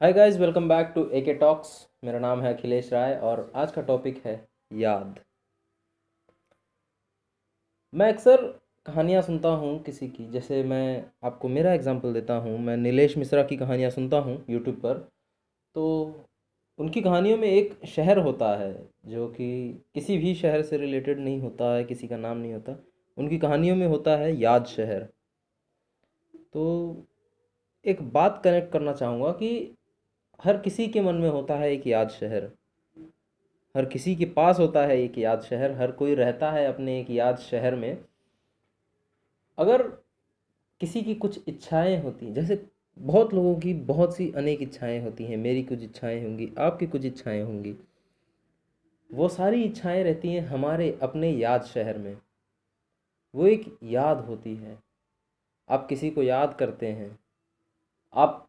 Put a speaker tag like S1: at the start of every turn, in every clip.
S1: Hi guys welcome back to A K talks मेरा नाम है अखिलेश राय और आज का टॉपिक है याद। मैं अक्सर कहानियाँ सुनता हूँ किसी की। जैसे मैं आपको मेरा एग्जांपल देता हूँ, मैं नीलेश मिश्रा की कहानियाँ सुनता हूँ यूट्यूब पर। तो उनकी कहानियों में एक शहर होता है, जो कि किसी भी शहर से रिलेटेड नहीं होता है, किसी का नाम नहीं होता। उनकी कहानियों में होता है याद शहर। तो एक बात कनेक्ट करना चाहूँगा कि हर किसी के मन में होता है एक याद शहर। हर किसी के पास होता है एक याद शहर। हर कोई रहता है अपने एक याद शहर में। अगर किसी की कुछ इच्छाएँ होती जैसे बहुत लोगों की बहुत सी अनेक इच्छाएँ होती हैं, मेरी कुछ इच्छाएँ होंगी, आपकी कुछ इच्छाएँ होंगी, वो सारी इच्छाएँ रहती हैं हमारे अपने याद शहर में। वो एक याद होती है। आप किसी को याद करते हैं, आप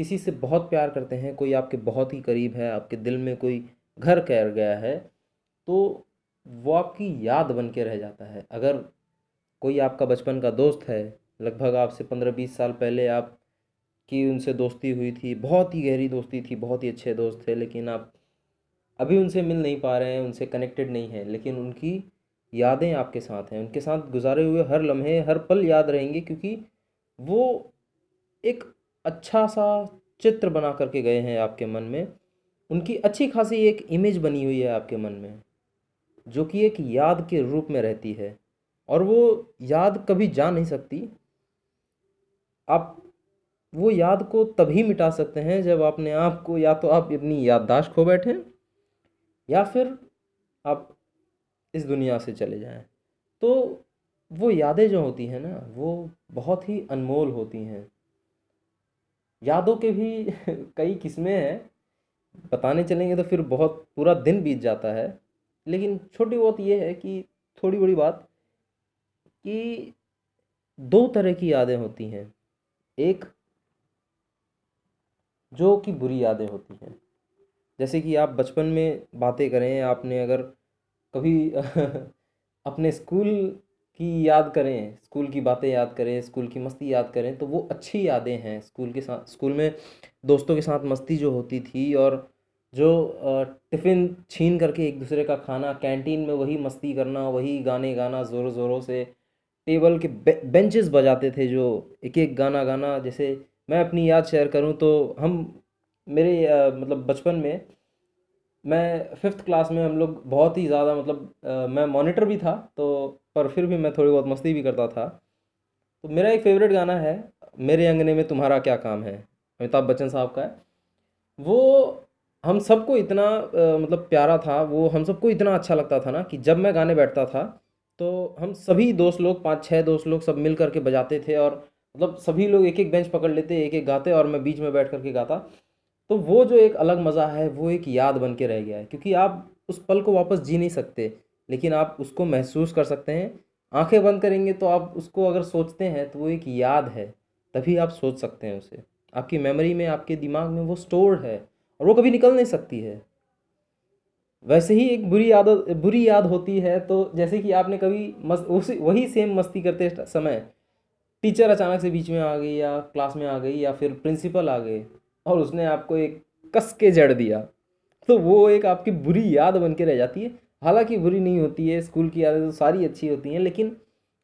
S1: किसी से बहुत प्यार करते हैं, कोई आपके बहुत ही करीब है, आपके दिल में कोई घर कर गया है तो वो आपकी याद बन के रह जाता है। अगर कोई आपका बचपन का दोस्त है, लगभग आपसे पंद्रह बीस साल पहले आप की उनसे दोस्ती हुई थी, बहुत ही गहरी दोस्ती थी, बहुत ही अच्छे दोस्त थे, लेकिन आप अभी उनसे मिल नहीं पा रहे हैं, उनसे कनेक्टेड नहीं है, लेकिन उनकी यादें आपके साथ हैं। उनके साथ गुजारे हुए हर लम्हे, हर पल याद रहेंगे, क्योंकि वो एक अच्छा सा चित्र बना करके गए हैं आपके मन में। उनकी अच्छी खासी एक इमेज बनी हुई है आपके मन में, जो कि एक याद के रूप में रहती है। और वो याद कभी जा नहीं सकती। आप वो याद को तभी मिटा सकते हैं जब अपने आप को या तो आप अपनी याददाश्त खो बैठें, या फिर आप इस दुनिया से चले जाएँ। तो वो यादें जो होती हैं ना, वो बहुत ही अनमोल होती हैं। यादों के भी कई किस्में हैं। बताने चलेंगे तो फिर बहुत पूरा दिन बीत जाता है। लेकिन छोटी बहुत ये है कि थोड़ी बड़ी बात कि दो तरह की यादें होती हैं। एक, जो कि बुरी यादें होती हैं। जैसे कि आप बचपन में बातें करें, आपने अगर कभी अपने स्कूल की याद करें स्कूल की बातें याद करें स्कूल की मस्ती याद करें तो वो अच्छी यादें हैं। स्कूल के साथ स्कूल में दोस्तों के साथ मस्ती जो होती थी और जो टिफ़िन छीन करके एक दूसरे का खाना कैंटीन में वही मस्ती करना वही गाने गाना ज़ोरों ज़ोरों से टेबल के बे, बेंचेस बजाते थे जो एक एक गाना गाना जैसे मैं अपनी याद शेयर करूँ तो हम मेरे आ, मतलब बचपन में मैं फिफ्थ क्लास में हम लोग बहुत ही ज़्यादा मतलब आ, मैं मॉनिटर भी था तो पर फिर भी मैं थोड़ी बहुत मस्ती भी करता था। तो मेरा एक फेवरेट गाना है मेरे अंगने में तुम्हारा क्या काम है? अमिताभ बच्चन साहब का है। वो हम सबको इतना आ, मतलब प्यारा था वो हम सबको इतना अच्छा लगता था ना कि जब मैं गाने बैठता था तो हम सभी दोस्त लोग पाँच छः दोस्त लोग सब मिल करके बजाते थे और मतलब सभी लोग एक एक बेंच पकड़ लेते एक एक गाते और मैं बीच में बैठ करके गाता। तो वो जो एक अलग मज़ा है, वो एक याद बन के रह गया है। क्योंकि आप उस पल को वापस जी नहीं सकते, लेकिन आप उसको महसूस कर सकते हैं। आँखें बंद करेंगे तो आप उसको अगर सोचते हैं तो वो एक याद है, तभी आप सोच सकते हैं उसे। आपकी मेमोरी में, आपके दिमाग में वो स्टोर है और वो कभी निकल नहीं सकती है। वैसे ही एक बुरी आदत बुरी याद होती है तो जैसे कि आपने कभी मस्त उसी, वही सेम मस्ती करते समय टीचर अचानक से बीच में आ गई या क्लास में आ गई या फिर प्रिंसिपल आ गए। और उसने आपको एक कस के जड़ दिया। तो वो एक आपकी बुरी याद बन के रह जाती है। हालाँकि बुरी नहीं होती है, स्कूल की यादें तो सारी अच्छी होती हैं, लेकिन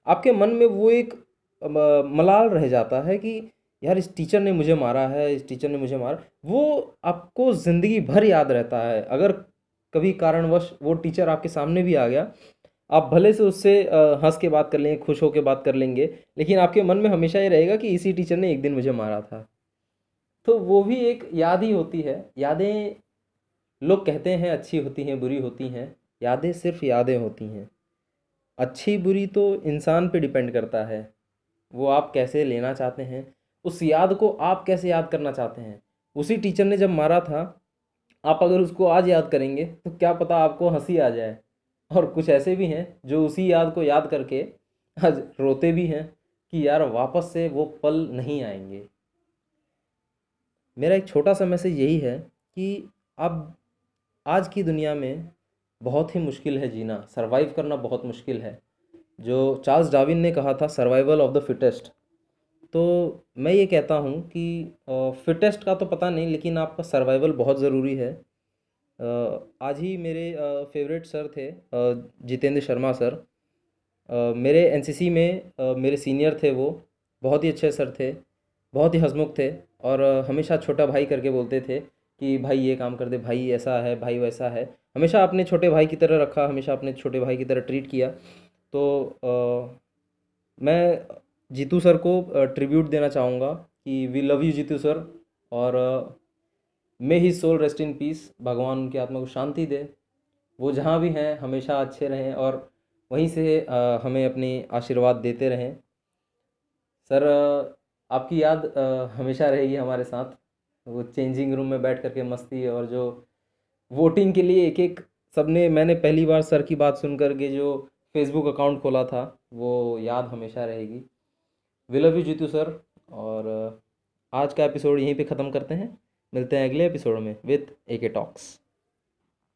S1: आपके मन में वो एक मलाल रह जाता है कि यार इस टीचर ने मुझे मारा है, इस टीचर ने मुझे मारा। वो आपको ज़िंदगी भर याद रहता है। अगर कभी कारणवश वो टीचर आपके सामने भी आ गया, आप भले से उससे हंस के बात कर लेंगे, खुश होकर बात कर लेंगे, लेकिन आपके मन में हमेशा ये रहेगा कि इसी टीचर ने एक दिन मुझे मारा था। तो वो भी एक याद ही होती है। यादें लोग कहते हैं, अच्छी होती हैं, बुरी होती हैं। यादें सिर्फ़ यादें होती हैं। अच्छी, बुरी तो इंसान पे डिपेंड करता है। वो आप कैसे लेना चाहते हैं, उस याद को आप कैसे याद करना चाहते हैं? उसी टीचर ने जब मारा था, आप अगर उसको आज याद करेंगे तो क्या पता आपको हँसी आ जाए। और कुछ ऐसे भी हैं, जो उसी याद को याद करके आज रोते भी हैं कि यार वापस से वो पल नहीं आएँगे। मेरा एक छोटा सा मैसेज यही है कि अब आज की दुनिया में बहुत ही मुश्किल है जीना। सरवाइव करना बहुत मुश्किल है। जो चार्ल्स डाविन ने कहा था सर्वाइवल ऑफ़ द फिटेस्ट तो मैं ये कहता हूँ कि फिटेस्ट का तो पता नहीं, लेकिन आपका सर्वाइवल बहुत ज़रूरी है। आज ही मेरे फेवरेट सर थे जितेंद्र शर्मा सर मेरे एनसीसी में मेरे सीनियर थे वो, बहुत ही अच्छे सर थे। बहुत ही हंसमुख थे और हमेशा छोटा भाई करके बोलते थे कि भाई ये काम कर दे भाई ऐसा है भाई वैसा है। हमेशा अपने छोटे भाई की तरह रखा हमेशा अपने छोटे भाई की तरह ट्रीट किया। तो आ, मैं जीतू सर को ट्रिब्यूट देना चाहूँगा कि we love you Jeetu sir और may he soul rest in peace भगवान उनकी आत्मा को शांति दे। वो जहाँ भी हैं हमेशा अच्छे रहें और वहीं से आ, हमें अपनी आशीर्वाद देते रहें। सर आपकी याद हमेशा रहेगी हमारे साथ। वो चेंजिंग रूम में बैठ करके मस्ती और जो वोटिंग के लिए एक एक सबने, मैंने पहली बार सर की बात सुन करके जो फेसबुक अकाउंट खोला था, वो याद हमेशा रहेगी। Will love you Jeetu sir और आज का एपिसोड यहीं पे ख़त्म करते हैं। मिलते हैं अगले एपिसोड में विथ ए के टॉक्स